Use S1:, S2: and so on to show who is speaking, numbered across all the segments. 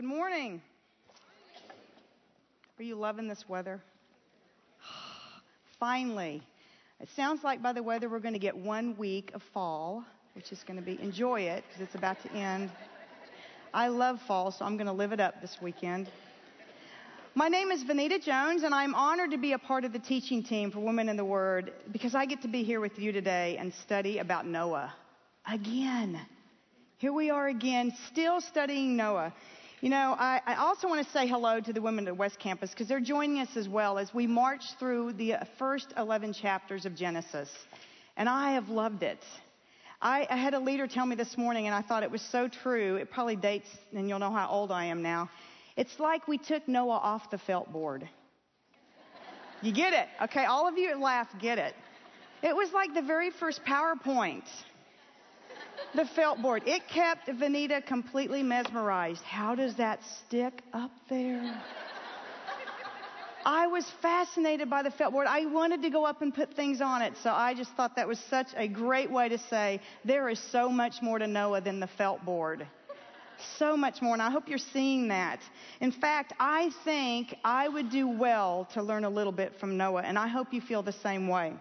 S1: Good morning. Are you loving this weather? Finally. It sounds like by the weather we're going to get one week of fall, which is going to be enjoy it because it's about to end. I love fall, so I'm going to live it up this weekend. My name is Vanita Jones, and I'm honored to be a part of the teaching team for Women in the Word because I get to be here with you today and study about Noah. Again. Here we are again, still studying Noah. You know, I, I also want to say hello to the women at West Campus because they're joining us as well as we march through the first 11 chapters of Genesis. And I have loved it. I, I had a leader tell me this morning, and I thought it was so true. It probably dates, and you'll know how old I am now. It's like we took Noah off the felt board. You get it? Okay, all of you at laugh get it. It was like the very first PowerPoint the felt board. It kept Vanita completely mesmerized. How does that stick up there? I was fascinated by the felt board. I wanted to go up and put things on it, so I just thought that was such a great way to say there is so much more to Noah than the felt board. So much more, and I hope you're seeing that. In fact, I think I would do well to learn a little bit from Noah, and I hope you feel the same way.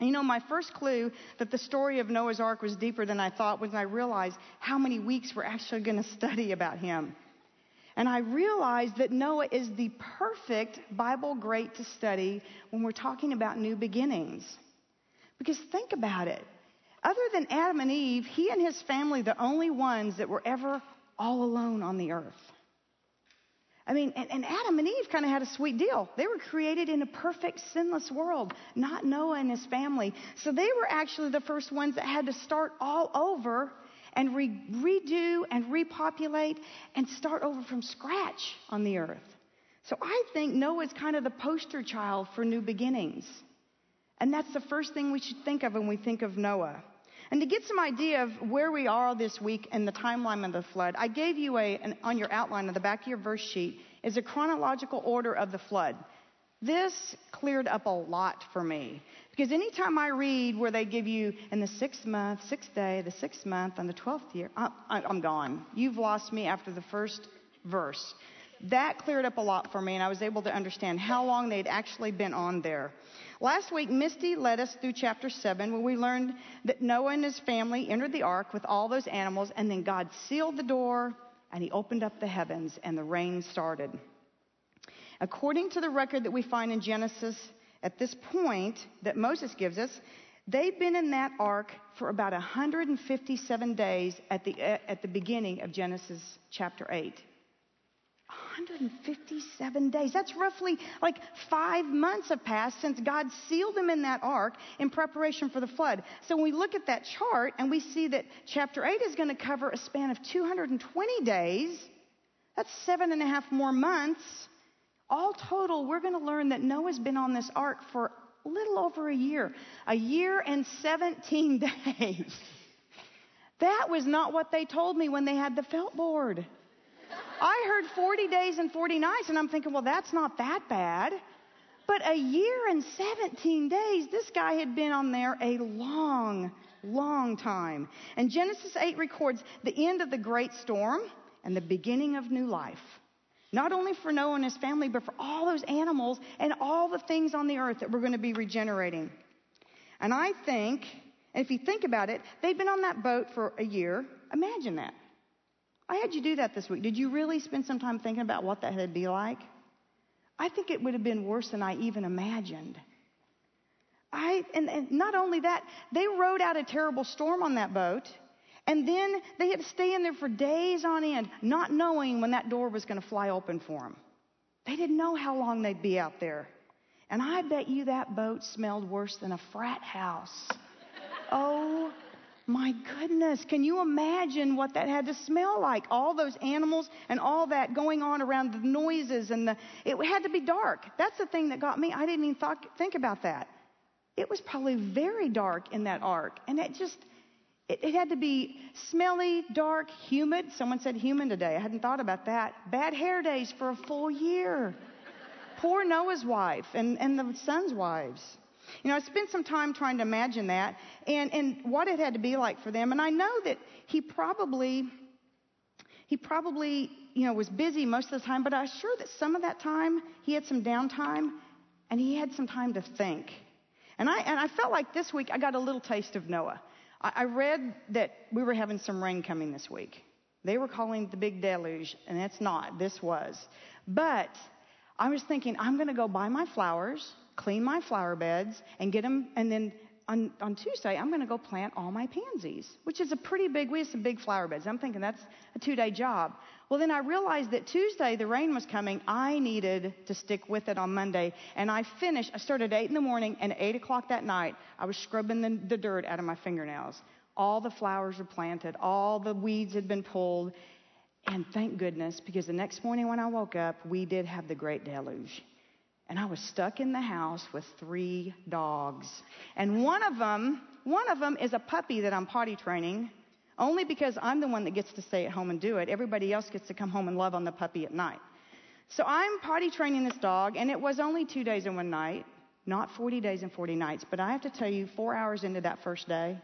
S1: You know, my first clue that the story of Noah's Ark was deeper than I thought was I realized how many weeks we're actually going to study about him. And I realized that Noah is the perfect Bible great to study when we're talking about new beginnings. Because think about it. Other than Adam and Eve, he and his family, the only ones that were ever all alone on the earth. I mean, and, and Adam and Eve kind of had a sweet deal. They were created in a perfect, sinless world, not Noah and his family. So they were actually the first ones that had to start all over and re- redo and repopulate and start over from scratch on the earth. So I think Noah is kind of the poster child for new beginnings. And that's the first thing we should think of when we think of Noah. And to get some idea of where we are this week in the timeline of the flood, I gave you a, an, on your outline on the back of your verse sheet, is a chronological order of the flood. This cleared up a lot for me. Because anytime I read where they give you in the sixth month, sixth day, the sixth month, on the twelfth year, I, I'm gone. You've lost me after the first verse. That cleared up a lot for me, and I was able to understand how long they'd actually been on there. Last week, Misty led us through chapter 7 where we learned that Noah and his family entered the ark with all those animals, and then God sealed the door and he opened up the heavens, and the rain started. According to the record that we find in Genesis at this point that Moses gives us, they've been in that ark for about 157 days at the, at the beginning of Genesis chapter 8. 157 days. That's roughly like five months have passed since God sealed them in that ark in preparation for the flood. So when we look at that chart and we see that chapter 8 is going to cover a span of 220 days, that's seven and a half more months. All total, we're going to learn that Noah's been on this ark for a little over a year. A year and 17 days. That was not what they told me when they had the felt board. I heard 40 days and 40 nights, and I'm thinking, well, that's not that bad. But a year and 17 days, this guy had been on there a long, long time. And Genesis 8 records the end of the great storm and the beginning of new life. Not only for Noah and his family, but for all those animals and all the things on the earth that we're going to be regenerating. And I think, if you think about it, they've been on that boat for a year. Imagine that. I had you do that this week. Did you really spend some time thinking about what that would be like? I think it would have been worse than I even imagined. I, and, and not only that, they rode out a terrible storm on that boat, and then they had to stay in there for days on end, not knowing when that door was going to fly open for them. They didn't know how long they'd be out there. And I bet you that boat smelled worse than a frat house. oh my goodness, can you imagine what that had to smell like? All those animals and all that going on around the noises and the, it had to be dark. That's the thing that got me. I didn't even thought, think about that. It was probably very dark in that ark. And it just, it, it had to be smelly, dark, humid. Someone said human today. I hadn't thought about that. Bad hair days for a full year. Poor Noah's wife and, and the son's wives. You know, I spent some time trying to imagine that and, and what it had to be like for them. And I know that he probably, He probably, you know, was busy most of the time, but I'm sure that some of that time he had some downtime and he had some time to think. And I, and I felt like this week I got a little taste of Noah. I, I read that we were having some rain coming this week. They were calling it the big deluge, and that's not. This was. But I was thinking, I'm going to go buy my flowers, clean my flower beds, and get them, and then on, on Tuesday, I'm going to go plant all my pansies, which is a pretty big, we have some big flower beds. I'm thinking that's a two day job. Well, then I realized that Tuesday the rain was coming. I needed to stick with it on Monday. And I finished, I started at 8 in the morning, and at 8 o'clock that night, I was scrubbing the, the dirt out of my fingernails. All the flowers were planted, all the weeds had been pulled. And thank goodness, because the next morning when I woke up, we did have the great deluge and I was stuck in the house with three dogs. And one of them, one of them is a puppy that I'm potty training, only because I'm the one that gets to stay at home and do it. Everybody else gets to come home and love on the puppy at night. So I'm potty training this dog, and it was only two days and one night, not 40 days and 40 nights. But I have to tell you, four hours into that first day,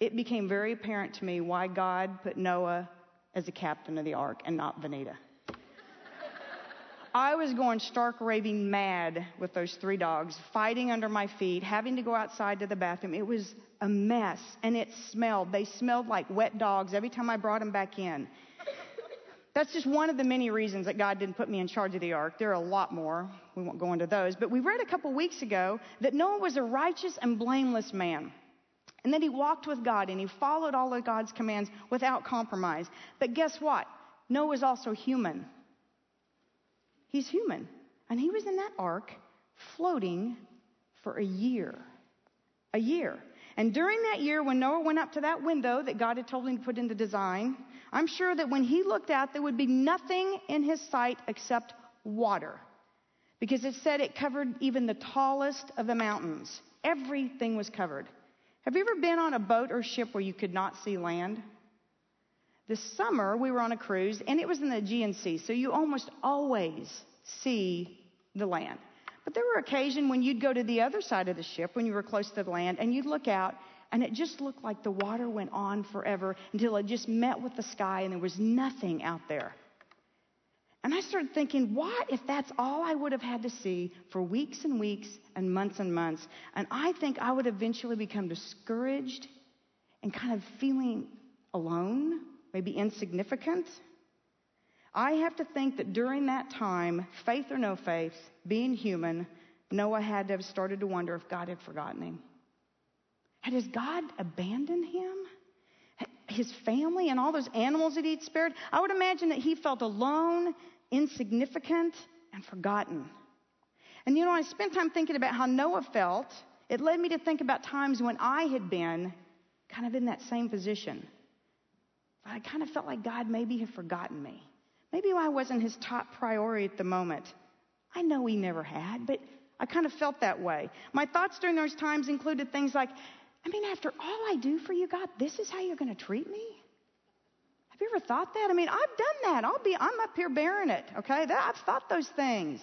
S1: it became very apparent to me why God put Noah as the captain of the ark and not Vanita. I was going stark raving mad with those three dogs, fighting under my feet, having to go outside to the bathroom. It was a mess, and it smelled. They smelled like wet dogs every time I brought them back in. That's just one of the many reasons that God didn't put me in charge of the ark. There are a lot more. We won't go into those. But we read a couple weeks ago that Noah was a righteous and blameless man. And that he walked with God and he followed all of God's commands without compromise. But guess what? Noah was also human. He's human. And he was in that ark floating for a year. A year. And during that year, when Noah went up to that window that God had told him to put in the design, I'm sure that when he looked out, there would be nothing in his sight except water. Because it said it covered even the tallest of the mountains. Everything was covered. Have you ever been on a boat or ship where you could not see land? This summer, we were on a cruise, and it was in the Aegean Sea, so you almost always see the land. But there were occasions when you'd go to the other side of the ship when you were close to the land, and you'd look out, and it just looked like the water went on forever until it just met with the sky, and there was nothing out there. And I started thinking, what if that's all I would have had to see for weeks and weeks and months and months? And I think I would eventually become discouraged and kind of feeling alone maybe insignificant. I have to think that during that time, faith or no faith, being human, Noah had to have started to wonder if God had forgotten him. Had his God abandoned him? His family and all those animals that he'd spared? I would imagine that he felt alone, insignificant, and forgotten. And you know, I spent time thinking about how Noah felt. It led me to think about times when I had been kind of in that same position. I kind of felt like God maybe had forgotten me. Maybe I wasn't his top priority at the moment. I know he never had, but I kind of felt that way. My thoughts during those times included things like, I mean, after all I do for you, God, this is how you're going to treat me? Have you ever thought that? I mean, I've done that. I'll be, I'm up here baring it, okay? That, I've thought those things.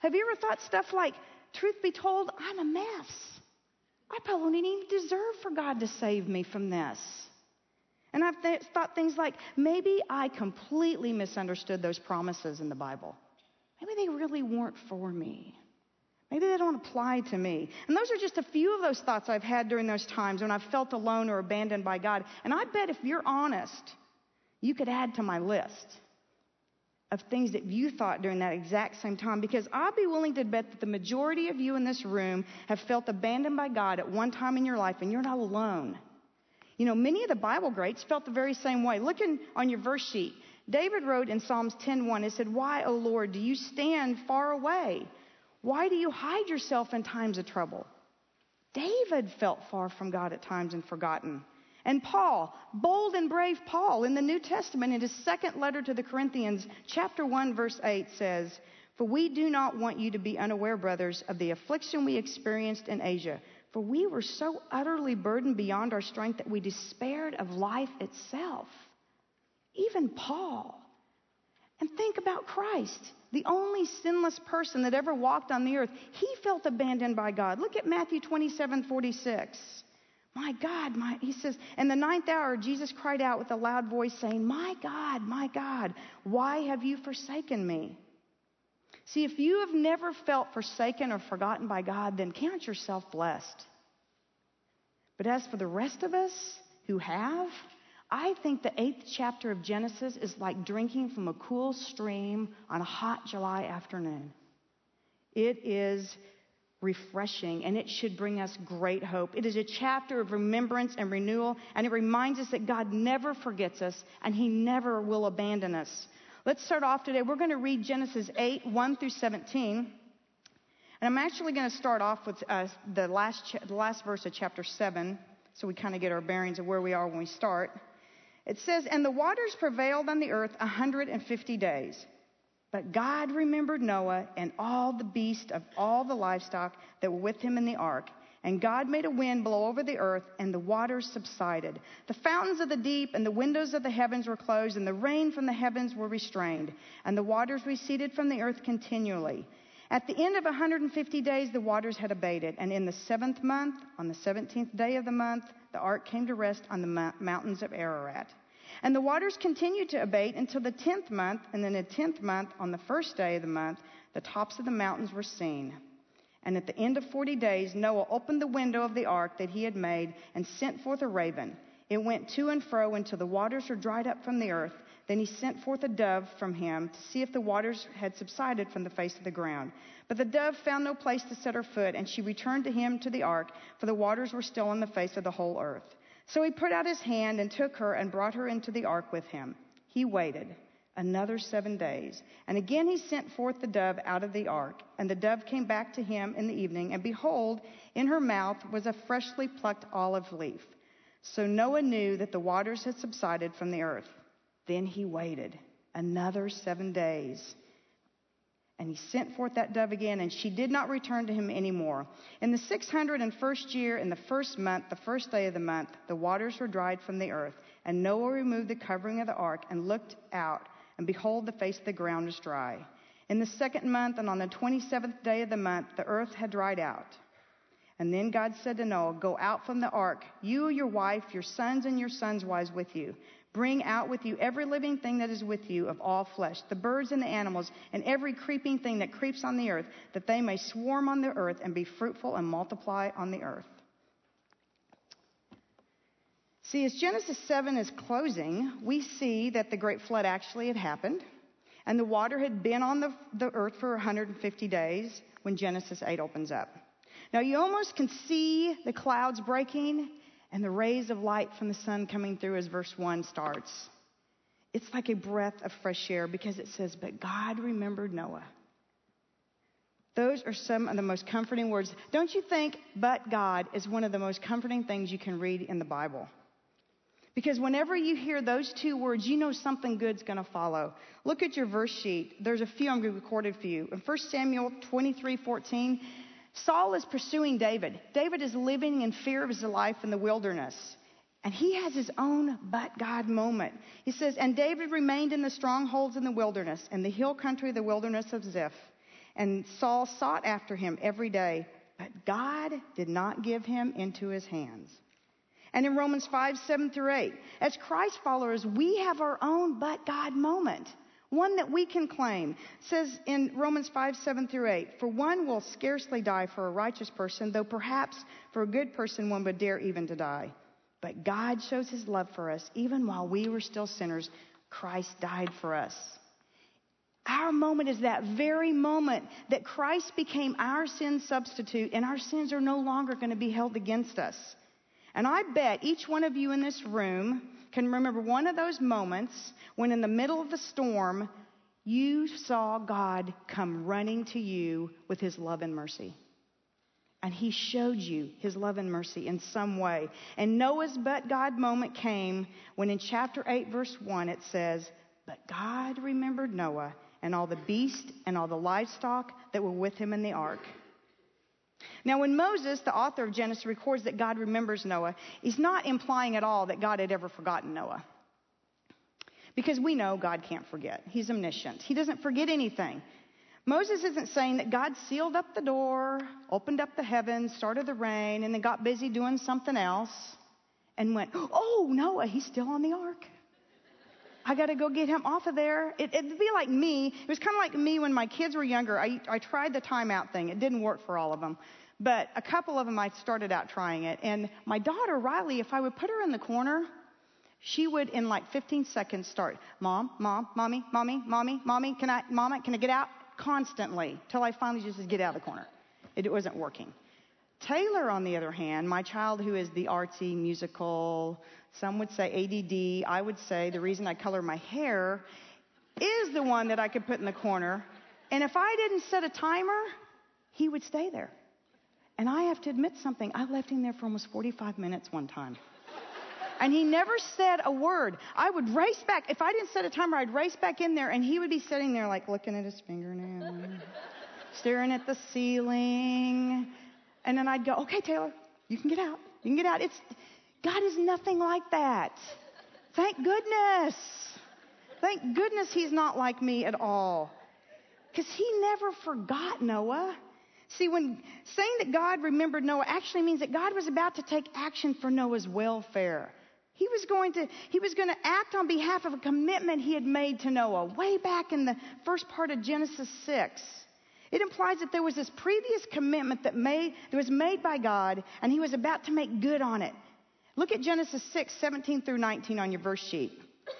S1: Have you ever thought stuff like, truth be told, I'm a mess. I probably didn't even deserve for God to save me from this. And I've th- thought things like maybe I completely misunderstood those promises in the Bible. Maybe they really weren't for me. Maybe they don't apply to me. And those are just a few of those thoughts I've had during those times when I've felt alone or abandoned by God. And I bet if you're honest, you could add to my list of things that you thought during that exact same time because I'll be willing to bet that the majority of you in this room have felt abandoned by God at one time in your life and you're not alone. You know, many of the Bible greats felt the very same way. Looking on your verse sheet, David wrote in Psalms 10:1, it said, "Why, O Lord, do you stand far away? Why do you hide yourself in times of trouble?" David felt far from God at times and forgotten. And Paul, bold and brave Paul in the New Testament in his second letter to the Corinthians, chapter 1 verse 8 says, "For we do not want you to be unaware, brothers, of the affliction we experienced in Asia." For we were so utterly burdened beyond our strength that we despaired of life itself. Even Paul. And think about Christ, the only sinless person that ever walked on the earth. He felt abandoned by God. Look at Matthew 27 46. My God, my, he says, in the ninth hour, Jesus cried out with a loud voice, saying, My God, my God, why have you forsaken me? See, if you have never felt forsaken or forgotten by God, then count yourself blessed. But as for the rest of us who have, I think the eighth chapter of Genesis is like drinking from a cool stream on a hot July afternoon. It is refreshing and it should bring us great hope. It is a chapter of remembrance and renewal, and it reminds us that God never forgets us and He never will abandon us. Let's start off today. We're going to read Genesis 8, 1 through 17. And I'm actually going to start off with uh, the, last the last verse of chapter 7, so we kind of get our bearings of where we are when we start. It says, And the waters prevailed on the earth 150 days. But God remembered Noah and all the beasts of all the livestock that were with him in the ark. And God made a wind blow over the earth, and the waters subsided. The fountains of the deep and the windows of the heavens were closed, and the rain from the heavens were restrained, and the waters receded from the earth continually. At the end of 150 days, the waters had abated, and in the seventh month, on the 17th day of the month, the ark came to rest on the mountains of Ararat. And the waters continued to abate until the tenth month, and then the tenth month, on the first day of the month, the tops of the mountains were seen. And at the end of forty days, Noah opened the window of the ark that he had made and sent forth a raven. It went to and fro until the waters were dried up from the earth. Then he sent forth a dove from him to see if the waters had subsided from the face of the ground. But the dove found no place to set her foot, and she returned to him to the ark, for the waters were still on the face of the whole earth. So he put out his hand and took her and brought her into the ark with him. He waited another seven days. And again he sent forth the dove out of the ark. And the dove came back to him in the evening, and behold, in her mouth was a freshly plucked olive leaf. So Noah knew that the waters had subsided from the earth. Then he waited another seven days. And he sent forth that dove again, and she did not return to him any more. In the 601st year, in the first month, the first day of the month, the waters were dried from the earth. And Noah removed the covering of the ark and looked out, and behold, the face of the ground was dry. In the second month, and on the 27th day of the month, the earth had dried out. And then God said to Noah, Go out from the ark, you, your wife, your sons, and your sons' wives with you. Bring out with you every living thing that is with you of all flesh, the birds and the animals, and every creeping thing that creeps on the earth, that they may swarm on the earth and be fruitful and multiply on the earth. See, as Genesis 7 is closing, we see that the great flood actually had happened, and the water had been on the, the earth for 150 days when Genesis 8 opens up. Now, you almost can see the clouds breaking and the rays of light from the sun coming through as verse 1 starts. It's like a breath of fresh air because it says, But God remembered Noah. Those are some of the most comforting words. Don't you think, but God is one of the most comforting things you can read in the Bible? Because whenever you hear those two words, you know something good's going to follow. Look at your verse sheet. There's a few I'm going to record for you. In 1 Samuel 23 14, Saul is pursuing David. David is living in fear of his life in the wilderness. And he has his own but God moment. He says, And David remained in the strongholds in the wilderness, in the hill country, the wilderness of Ziph. And Saul sought after him every day, but God did not give him into his hands. And in Romans 5, 7 through 8, as Christ followers, we have our own but God moment one that we can claim. It says in Romans 5, 7 through 8, For one will scarcely die for a righteous person, though perhaps for a good person one would dare even to die. But God shows his love for us. Even while we were still sinners, Christ died for us. Our moment is that very moment that Christ became our sin substitute, and our sins are no longer going to be held against us. And I bet each one of you in this room can remember one of those moments when, in the middle of the storm, you saw God come running to you with his love and mercy. And he showed you his love and mercy in some way. And Noah's but God moment came when in chapter 8, verse 1, it says, But God remembered Noah and all the beasts and all the livestock that were with him in the ark. Now, when Moses, the author of Genesis, records that God remembers Noah, he's not implying at all that God had ever forgotten Noah. Because we know God can't forget. He's omniscient. He doesn't forget anything. Moses isn't saying that God sealed up the door, opened up the heavens, started the rain, and then got busy doing something else and went, Oh, Noah, he's still on the ark. I got to go get him off of there. It, would be like me. It was kind of like me when my kids were younger. I, I tried the timeout thing. It didn't work for all of them. But a couple of them, I started out trying it. And my daughter, Riley, if I would put her in the corner, she would, in like 15 seconds, start, Mom, Mom, Mommy, Mommy, Mommy, Mommy, can I, Mama, can I get out? Constantly, till I finally just Get out of the corner. It wasn't working. Taylor, on the other hand, my child who is the artsy, musical, some would say ADD, I would say the reason I color my hair is the one that I could put in the corner. And if I didn't set a timer, he would stay there. And I have to admit something. I left him there for almost 45 minutes one time. And he never said a word. I would race back. If I didn't set a timer, I'd race back in there and he would be sitting there like looking at his fingernail, staring at the ceiling. And then I'd go, okay, Taylor, you can get out. You can get out. It's, God is nothing like that. Thank goodness. Thank goodness he's not like me at all. Because he never forgot Noah. See, when saying that God remembered Noah actually means that God was about to take action for Noah's welfare. He was going to, he was going to act on behalf of a commitment he had made to Noah way back in the first part of Genesis 6. It implies that there was this previous commitment that, made, that was made by God, and he was about to make good on it. Look at Genesis 6, 17 through 19 on your verse sheet. It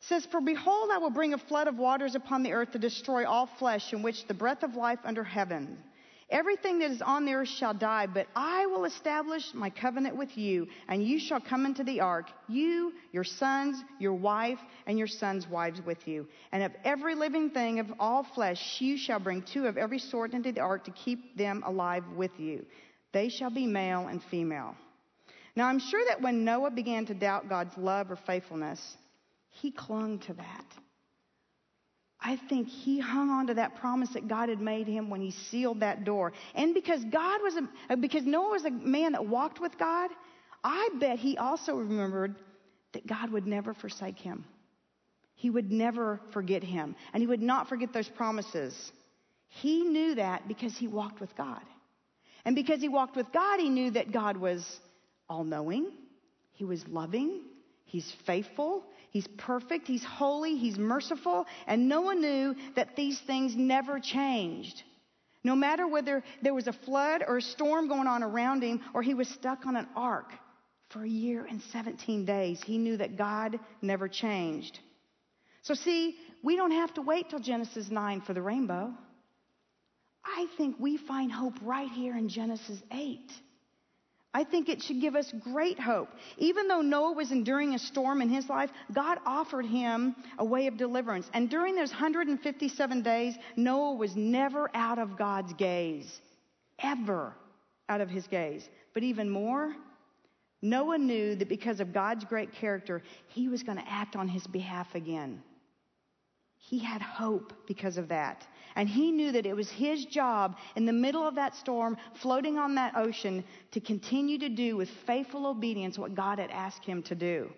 S1: says, For behold, I will bring a flood of waters upon the earth to destroy all flesh, in which the breath of life under heaven Everything that is on the earth shall die, but I will establish my covenant with you, and you shall come into the ark, you, your sons, your wife, and your sons' wives with you. And of every living thing of all flesh, you shall bring two of every sort into the ark to keep them alive with you. They shall be male and female. Now I'm sure that when Noah began to doubt God's love or faithfulness, he clung to that. I think he hung on to that promise that God had made him when he sealed that door. And because God was a, uh, because Noah was a man that walked with God, I bet he also remembered that God would never forsake him. He would never forget him. And he would not forget those promises. He knew that because he walked with God. And because he walked with God, he knew that God was all knowing, he was loving, he's faithful, He's perfect, He's holy, He's merciful, and Noah knew that these things never changed. No matter whether there was a flood or a storm going on around him or he was stuck on an ark for a year and 17 days, he knew that God never changed. So, see, we don't have to wait till Genesis 9 for the rainbow. I think we find hope right here in Genesis 8. I think it should give us great hope. Even though Noah was enduring a storm in his life, God offered him a way of deliverance. And during those 157 days, Noah was never out of God's gaze. Ever out of his gaze. But even more, Noah knew that because of God's great character, he was going to act on his behalf again. He had hope because of that. And he knew that it was his job in the middle of that storm, floating on that ocean, to continue to do with faithful obedience what God had asked him to do.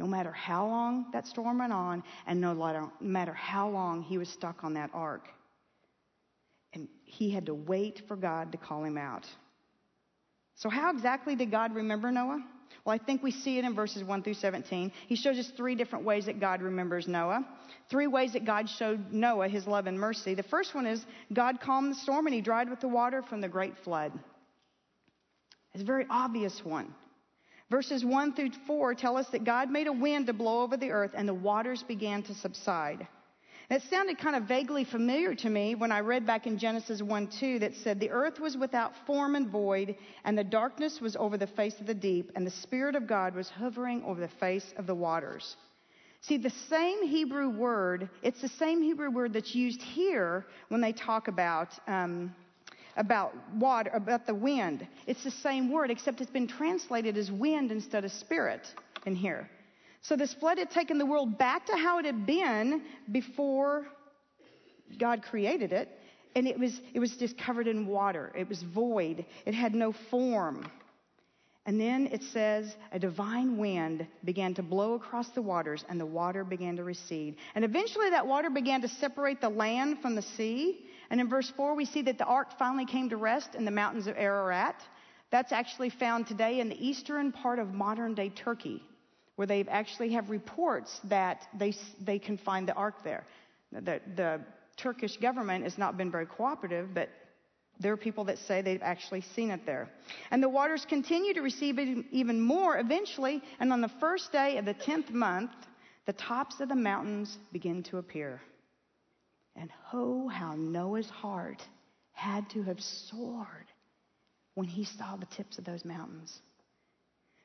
S1: No matter how long that storm went on, and no matter how long he was stuck on that ark. And he had to wait for God to call him out. So, how exactly did God remember Noah? Well, I think we see it in verses 1 through 17. He shows us three different ways that God remembers Noah. Three ways that God showed Noah his love and mercy. The first one is God calmed the storm and he dried with the water from the great flood. It's a very obvious one. Verses 1 through 4 tell us that God made a wind to blow over the earth and the waters began to subside. It sounded kind of vaguely familiar to me when I read back in Genesis 1 2 that said, The earth was without form and void, and the darkness was over the face of the deep, and the Spirit of God was hovering over the face of the waters. See, the same Hebrew word, it's the same Hebrew word that's used here when they talk about, um, about water, about the wind. It's the same word, except it's been translated as wind instead of spirit in here. So this flood had taken the world back to how it had been before God created it. And it was, it was just covered in water. It was void. It had no form. And then it says, a divine wind began to blow across the waters, and the water began to recede. And eventually, that water began to separate the land from the sea. And in verse 4, we see that the ark finally came to rest in the mountains of Ararat. That's actually found today in the eastern part of modern day Turkey, where they actually have reports that they, they can find the ark there. The, the Turkish government has not been very cooperative, but there are people that say they've actually seen it there. And the waters continue to receive even more eventually, and on the first day of the 10th month, the tops of the mountains begin to appear. And oh, how Noah's heart had to have soared when he saw the tips of those mountains.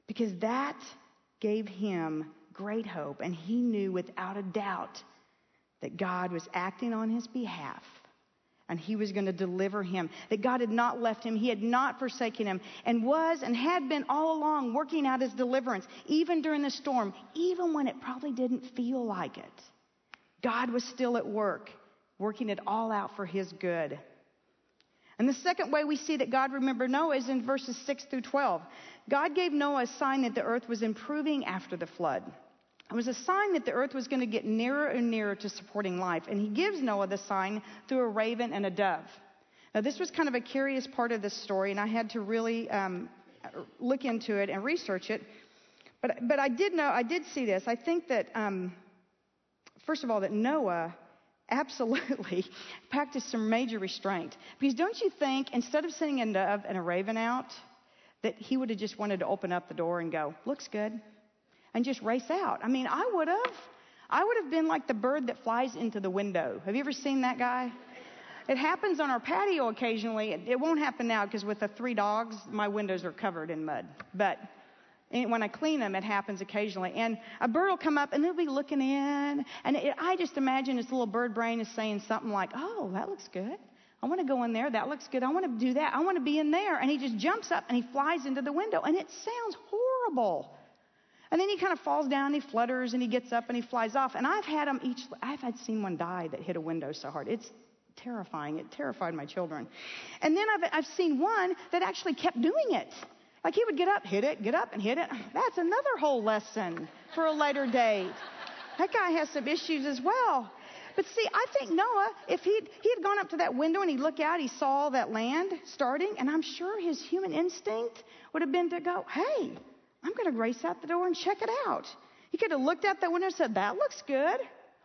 S1: Because that gave him great hope, and he knew without a doubt that God was acting on his behalf and he was going to deliver him. That God had not left him, he had not forsaken him, and was and had been all along working out his deliverance, even during the storm, even when it probably didn't feel like it. God was still at work, working it all out for his good. And the second way we see that God remembered Noah is in verses 6 through 12. God gave Noah a sign that the earth was improving after the flood. It was a sign that the earth was going to get nearer and nearer to supporting life. And he gives Noah the sign through a raven and a dove. Now, this was kind of a curious part of this story, and I had to really um, look into it and research it. But, but I did know, I did see this. I think that, um, first of all, that Noah absolutely practiced some major restraint. Because don't you think, instead of sending a dove and a raven out, that he would have just wanted to open up the door and go, looks good and just race out. I mean, I would have. I would have been like the bird that flies into the window. Have you ever seen that guy? It happens on our patio occasionally. It, won't happen now because with the three dogs, my windows are covered in mud. But when I clean them, it happens occasionally. And a bird will come up and they'll be looking in. And it, I just imagine this little bird brain is saying something like, Oh, that looks good. I want to go in there. That looks good. I want to do that. I want to be in there. And he just jumps up and he flies into the window. And it sounds horrible. And then he kind of falls down, he flutters, and he gets up and he flies off. And I've had them each, I've had seen one die that hit a window so hard. It's terrifying. It terrified my children. And then I've, I've seen one that actually kept doing it. Like he would get up, hit it, get up and hit it. That's another whole lesson for a later date. That guy has some issues as well. But see, I think Noah, if he'd, he had gone up to that window and he'd look out, he saw all that land starting, and I'm sure his human instinct would have been to go, hey, I'm going to race out the door and check it out. He could have looked out that window and said, That looks good.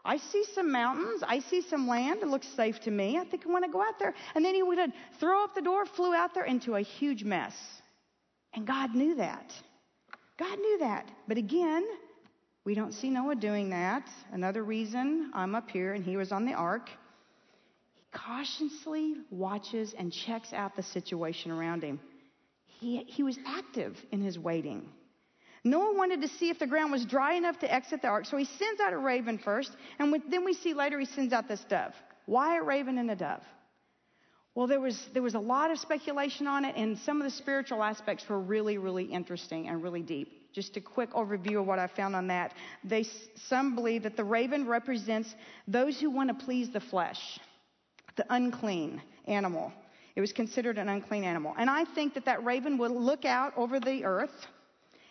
S1: I see some mountains. I see some land. It looks safe to me. I think I want to go out there. And then he would have throw up the door, flew out there into a huge mess. And God knew that. God knew that. But again, we don't see Noah doing that. Another reason I'm up here and he was on the ark. He cautiously watches and checks out the situation around him. He, he was active in his waiting. Noah wanted to see if the ground was dry enough to exit the ark, so he sends out a raven first, and then we see later he sends out this dove. Why a raven and a dove? Well, there was, there was a lot of speculation on it, and some of the spiritual aspects were really, really interesting and really deep. Just a quick overview of what I found on that. They, some believe that the raven represents those who want to please the flesh, the unclean animal. It was considered an unclean animal. And I think that that raven would look out over the earth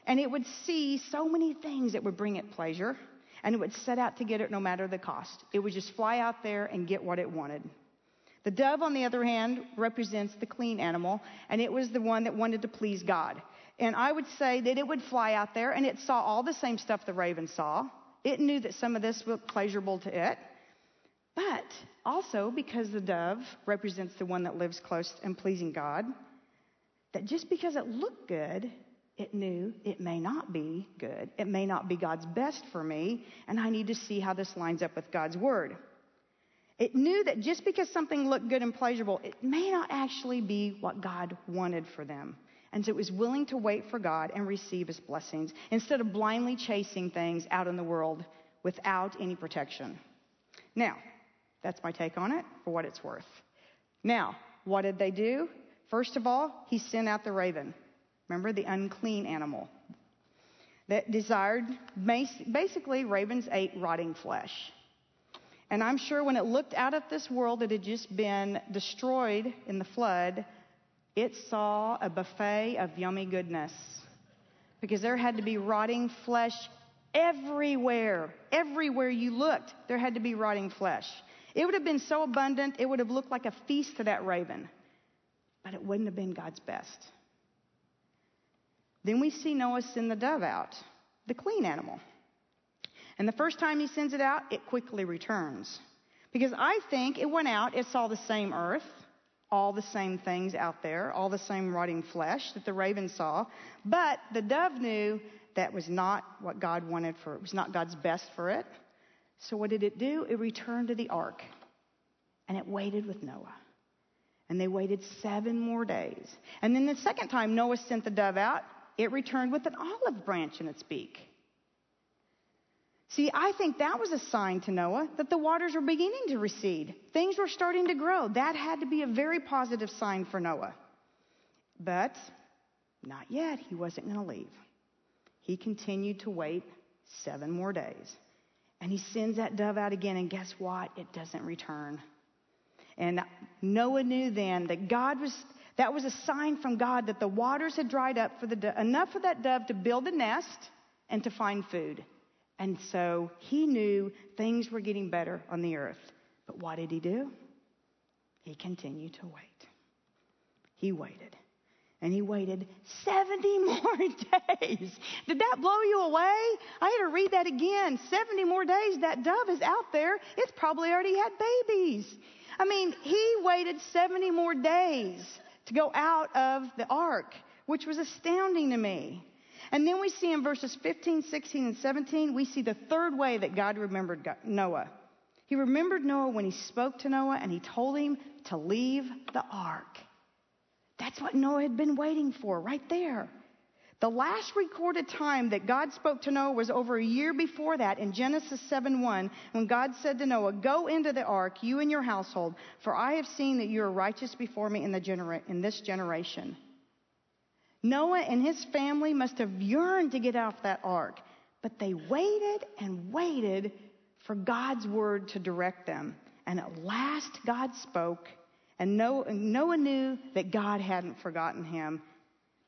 S1: and it would see so many things that would bring it pleasure, and it would set out to get it no matter the cost. It would just fly out there and get what it wanted. The dove, on the other hand, represents the clean animal, and it was the one that wanted to please God. And I would say that it would fly out there and it saw all the same stuff the raven saw. It knew that some of this was pleasurable to it. But also, because the dove represents the one that lives close and pleasing God, that just because it looked good it knew it may not be good. It may not be God's best for me, and I need to see how this lines up with God's word. It knew that just because something looked good and pleasurable, it may not actually be what God wanted for them. And so it was willing to wait for God and receive his blessings instead of blindly chasing things out in the world without any protection. Now, that's my take on it for what it's worth. Now, what did they do? First of all, he sent out the raven. Remember the unclean animal that desired, basically, ravens ate rotting flesh. And I'm sure when it looked out at this world that had just been destroyed in the flood, it saw a buffet of yummy goodness. because there had to be rotting flesh everywhere. Everywhere you looked, there had to be rotting flesh. It would have been so abundant, it would have looked like a feast to that raven, but it wouldn't have been God's best. Then we see Noah send the dove out, the clean animal. And the first time he sends it out, it quickly returns. Because I think it went out, it saw the same earth, all the same things out there, all the same rotting flesh that the raven saw. But the dove knew that was not what God wanted for it, it was not God's best for it. So what did it do? It returned to the ark and it waited with Noah. And they waited seven more days. And then the second time Noah sent the dove out, it returned with an olive branch in its beak. See, I think that was a sign to Noah that the waters were beginning to recede. Things were starting to grow. That had to be a very positive sign for Noah. But not yet. He wasn't going to leave. He continued to wait seven more days. And he sends that dove out again, and guess what? It doesn't return. And Noah knew then that God was, that was a sign from God that the waters had dried up for the, enough for that dove to build a nest and to find food. And so he knew things were getting better on the earth. But what did he do? He continued to wait. He waited. And he waited 70 more days. Did that blow you away? I had to read that again. 70 more days. That dove is out there. It's probably already had babies. I mean, he waited 70 more days to go out of the ark, which was astounding to me. And then we see in verses 15, 16, and 17, we see the third way that God remembered Noah. He remembered Noah when he spoke to Noah and he told him to leave the ark. That's what Noah had been waiting for right there. The last recorded time that God spoke to Noah was over a year before that in Genesis 7:1 when God said to Noah, "Go into the ark, you and your household, for I have seen that you are righteous before me in, genera- in this generation." Noah and his family must have yearned to get off that ark, but they waited and waited for God's word to direct them. And at last God spoke, and Noah knew that God hadn't forgotten him,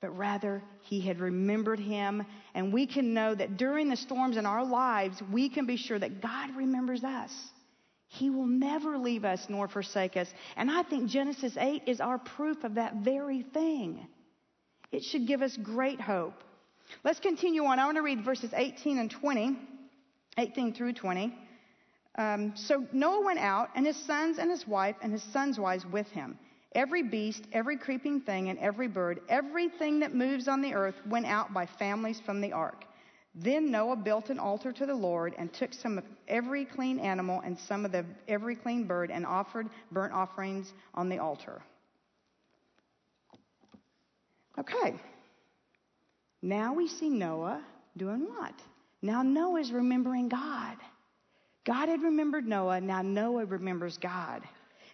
S1: but rather he had remembered him. And we can know that during the storms in our lives, we can be sure that God remembers us. He will never leave us nor forsake us. And I think Genesis 8 is our proof of that very thing. It should give us great hope. Let's continue on. I want to read verses 18 and 20, 18 through 20. Um, so Noah went out, and his sons and his wife and his sons' wives with him. Every beast, every creeping thing, and every bird, everything that moves on the earth went out by families from the ark. Then Noah built an altar to the Lord and took some of every clean animal and some of the every clean bird and offered burnt offerings on the altar. Okay. Now we see Noah doing what? Now Noah is remembering God. God had remembered Noah. Now Noah remembers God.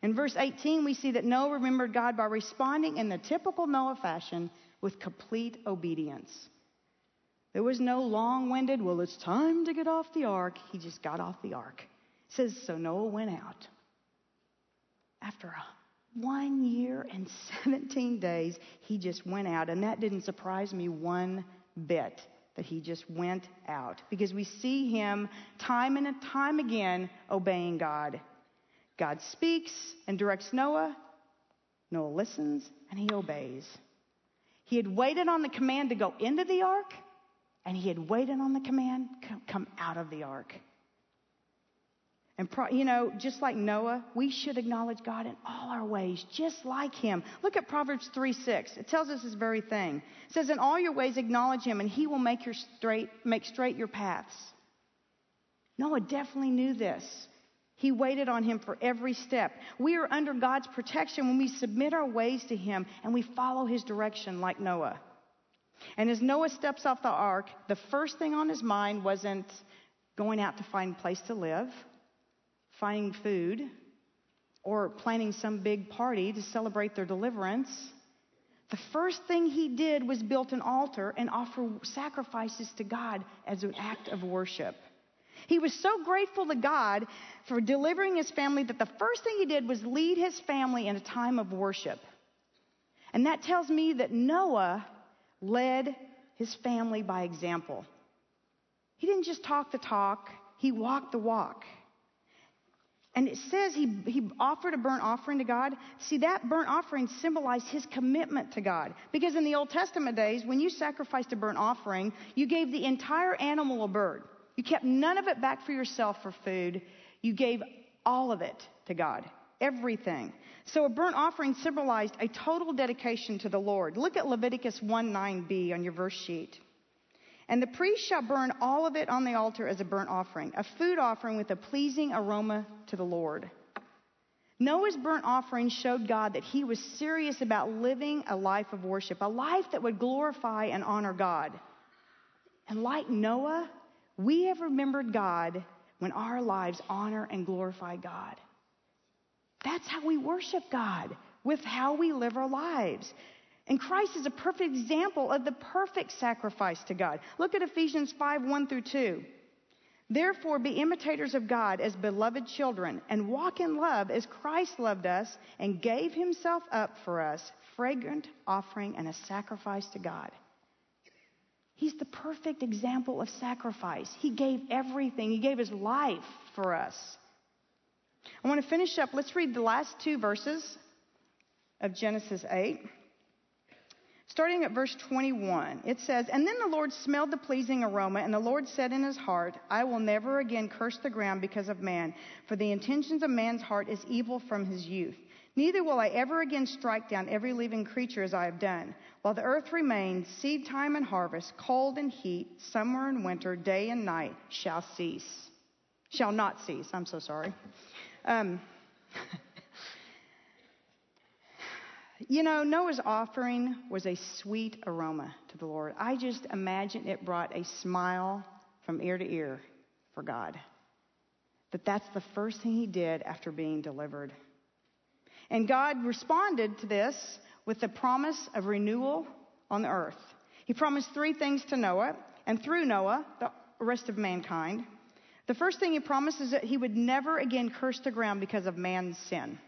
S1: In verse 18, we see that Noah remembered God by responding in the typical Noah fashion with complete obedience. There was no long winded, well, it's time to get off the ark. He just got off the ark. It says, so Noah went out. After a one year and 17 days, he just went out. And that didn't surprise me one bit that he just went out because we see him time and time again obeying God. God speaks and directs Noah. Noah listens and he obeys. He had waited on the command to go into the ark, and he had waited on the command to come out of the ark. And, pro, you know, just like Noah, we should acknowledge God in all our ways, just like him. Look at Proverbs 3 6. It tells us this very thing. It says, In all your ways acknowledge him, and he will make, your straight, make straight your paths. Noah definitely knew this. He waited on him for every step. We are under God's protection when we submit our ways to him and we follow his direction like Noah. And as Noah steps off the ark, the first thing on his mind wasn't going out to find a place to live finding food, or planning some big party to celebrate their deliverance. The first thing he did was built an altar and offer sacrifices to God as an act of worship. He was so grateful to God for delivering his family that the first thing he did was lead his family in a time of worship. And that tells me that Noah led his family by example. He didn't just talk the talk, he walked the walk. And it says he, he offered a burnt offering to God. See, that burnt offering symbolized his commitment to God. Because in the Old Testament days, when you sacrificed a burnt offering, you gave the entire animal a bird. You kept none of it back for yourself for food. You gave all of it to God. Everything. So a burnt offering symbolized a total dedication to the Lord. Look at Leviticus 1 9b on your verse sheet. And the priest shall burn all of it on the altar as a burnt offering, a food offering with a pleasing aroma to the Lord. Noah's burnt offering showed God that he was serious about living a life of worship, a life that would glorify and honor God. And like Noah, we have remembered God when our lives honor and glorify God. That's how we worship God, with how we live our lives. And Christ is a perfect example of the perfect sacrifice to God. Look at Ephesians 5 1 through 2. Therefore, be imitators of God as beloved children, and walk in love as Christ loved us and gave himself up for us, fragrant offering and a sacrifice to God. He's the perfect example of sacrifice. He gave everything, He gave His life for us. I want to finish up. Let's read the last two verses of Genesis 8. Starting at verse 21, it says, And then the Lord smelled the pleasing aroma, and the Lord said in his heart, I will never again curse the ground because of man, for the intentions of man's heart is evil from his youth. Neither will I ever again strike down every living creature as I have done. While the earth remains, seed time and harvest, cold and heat, summer and winter, day and night shall cease. Shall not cease. I'm so sorry. Um, You know, Noah's offering was a sweet aroma to the Lord. I just imagine it brought a smile from ear to ear for God. That that's the first thing he did after being delivered. And God responded to this with the promise of renewal on the earth. He promised three things to Noah, and through Noah, the rest of mankind. The first thing he promised is that he would never again curse the ground because of man's sin.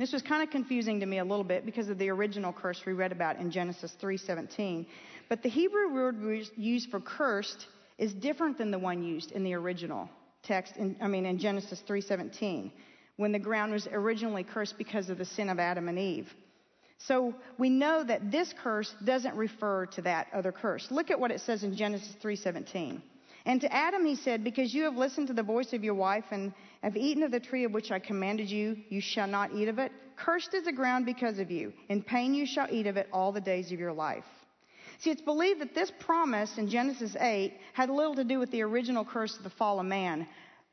S1: This was kind of confusing to me a little bit because of the original curse we read about in Genesis 3:17. But the Hebrew word used for cursed is different than the one used in the original text in, I mean in Genesis 3:17 when the ground was originally cursed because of the sin of Adam and Eve. So we know that this curse doesn't refer to that other curse. Look at what it says in Genesis 3:17. And to Adam he said, Because you have listened to the voice of your wife and have eaten of the tree of which I commanded you, you shall not eat of it. Cursed is the ground because of you. In pain you shall eat of it all the days of your life. See, it's believed that this promise in Genesis 8 had little to do with the original curse of the fall of man,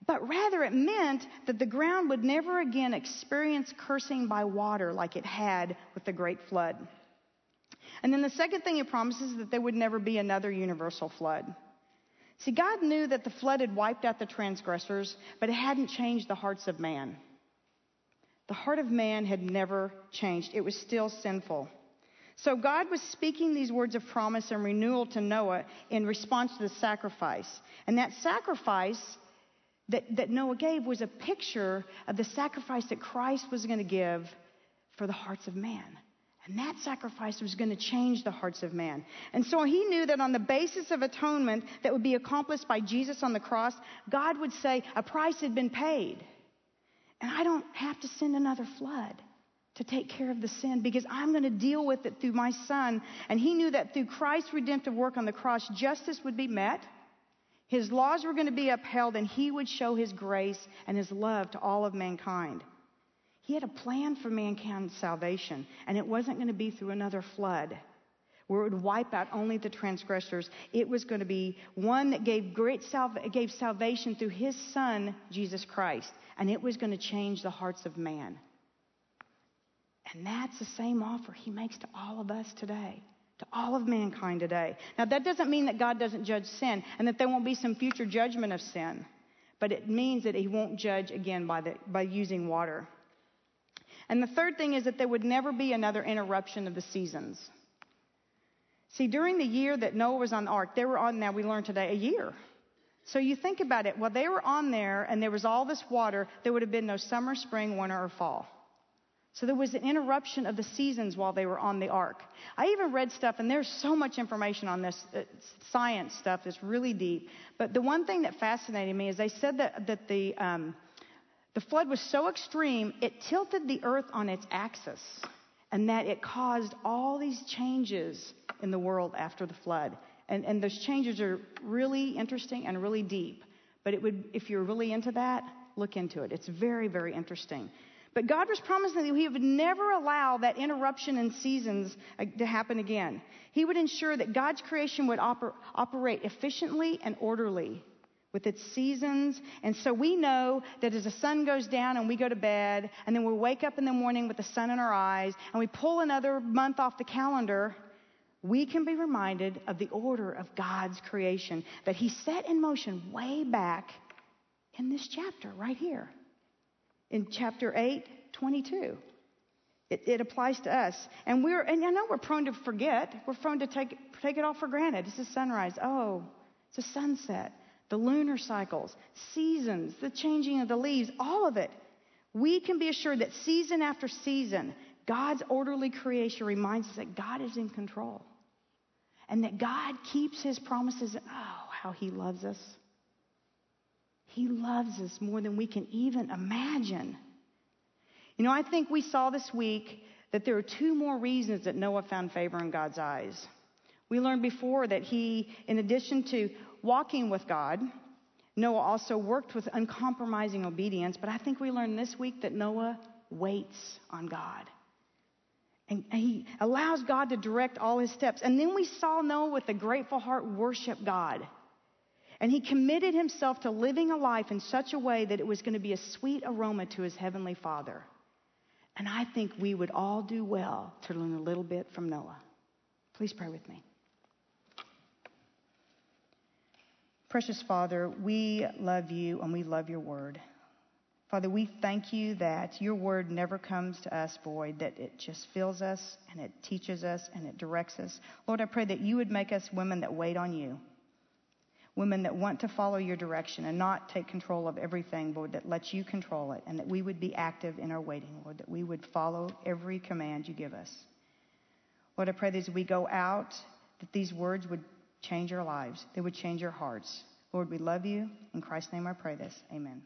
S1: but rather it meant that the ground would never again experience cursing by water like it had with the great flood. And then the second thing it promises is that there would never be another universal flood. See, God knew that the flood had wiped out the transgressors, but it hadn't changed the hearts of man. The heart of man had never changed, it was still sinful. So God was speaking these words of promise and renewal to Noah in response to the sacrifice. And that sacrifice that, that Noah gave was a picture of the sacrifice that Christ was going to give for the hearts of man. And that sacrifice was going to change the hearts of man. And so he knew that on the basis of atonement that would be accomplished by Jesus on the cross, God would say a price had been paid. And I don't have to send another flood to take care of the sin because I'm going to deal with it through my son. And he knew that through Christ's redemptive work on the cross, justice would be met. His laws were going to be upheld and he would show his grace and his love to all of mankind. He had a plan for mankind's salvation, and it wasn't going to be through another flood where it would wipe out only the transgressors. It was going to be one that gave great gave salvation through his son, Jesus Christ, and it was going to change the hearts of man. And that's the same offer he makes to all of us today, to all of mankind today. Now, that doesn't mean that God doesn't judge sin and that there won't be some future judgment of sin, but it means that he won't judge again by, the, by using water. And the third thing is that there would never be another interruption of the seasons. See, during the year that Noah was on the ark, they were on, now we learned today, a year. So you think about it, while they were on there and there was all this water, there would have been no summer, spring, winter, or fall. So there was an interruption of the seasons while they were on the ark. I even read stuff, and there's so much information on this uh, science stuff that's really deep. But the one thing that fascinated me is they said that, that the, um, the flood was so extreme, it tilted the earth on its axis, and that it caused all these changes in the world after the flood. And, and those changes are really interesting and really deep. But it would, if you're really into that, look into it. It's very, very interesting. But God was promising that He would never allow that interruption in seasons to happen again. He would ensure that God's creation would oper- operate efficiently and orderly with its seasons. And so we know that as the sun goes down and we go to bed, and then we wake up in the morning with the sun in our eyes, and we pull another month off the calendar, we can be reminded of the order of God's creation that He set in motion way back in this chapter right here in chapter 8, 22. It, it, applies to us. And we're, and I know we're prone to forget. We're prone to take, take it all for granted. It's a sunrise. Oh, it's a sunset. The lunar cycles, seasons, the changing of the leaves, all of it. We can be assured that season after season, God's orderly creation reminds us that God is in control. And that God keeps his promises. Oh, how he loves us. He loves us more than we can even imagine. You know, I think we saw this week that there are two more reasons that Noah found favor in God's eyes. We learned before that he, in addition to walking with God, Noah also worked with uncompromising obedience. But I think we learned this week that Noah waits on God. And he allows God to direct all his steps. And then we saw Noah with a grateful heart worship God. And he committed himself to living a life in such a way that it was going to be a sweet aroma to his heavenly Father. And I think we would all do well to learn a little bit from Noah. Please pray with me. Precious Father, we love you and we love your word. Father, we thank you that your word never comes to us void, that it just fills us and it teaches us and it directs us. Lord, I pray that you would make us women that wait on you women that want to follow your direction and not take control of everything, Lord, that lets you control it, and that we would be active in our waiting, Lord, that we would follow every command you give us. Lord, I pray that as we go out, that these words would change our lives, they would change our hearts. Lord, we love you. In Christ's name I pray this. Amen.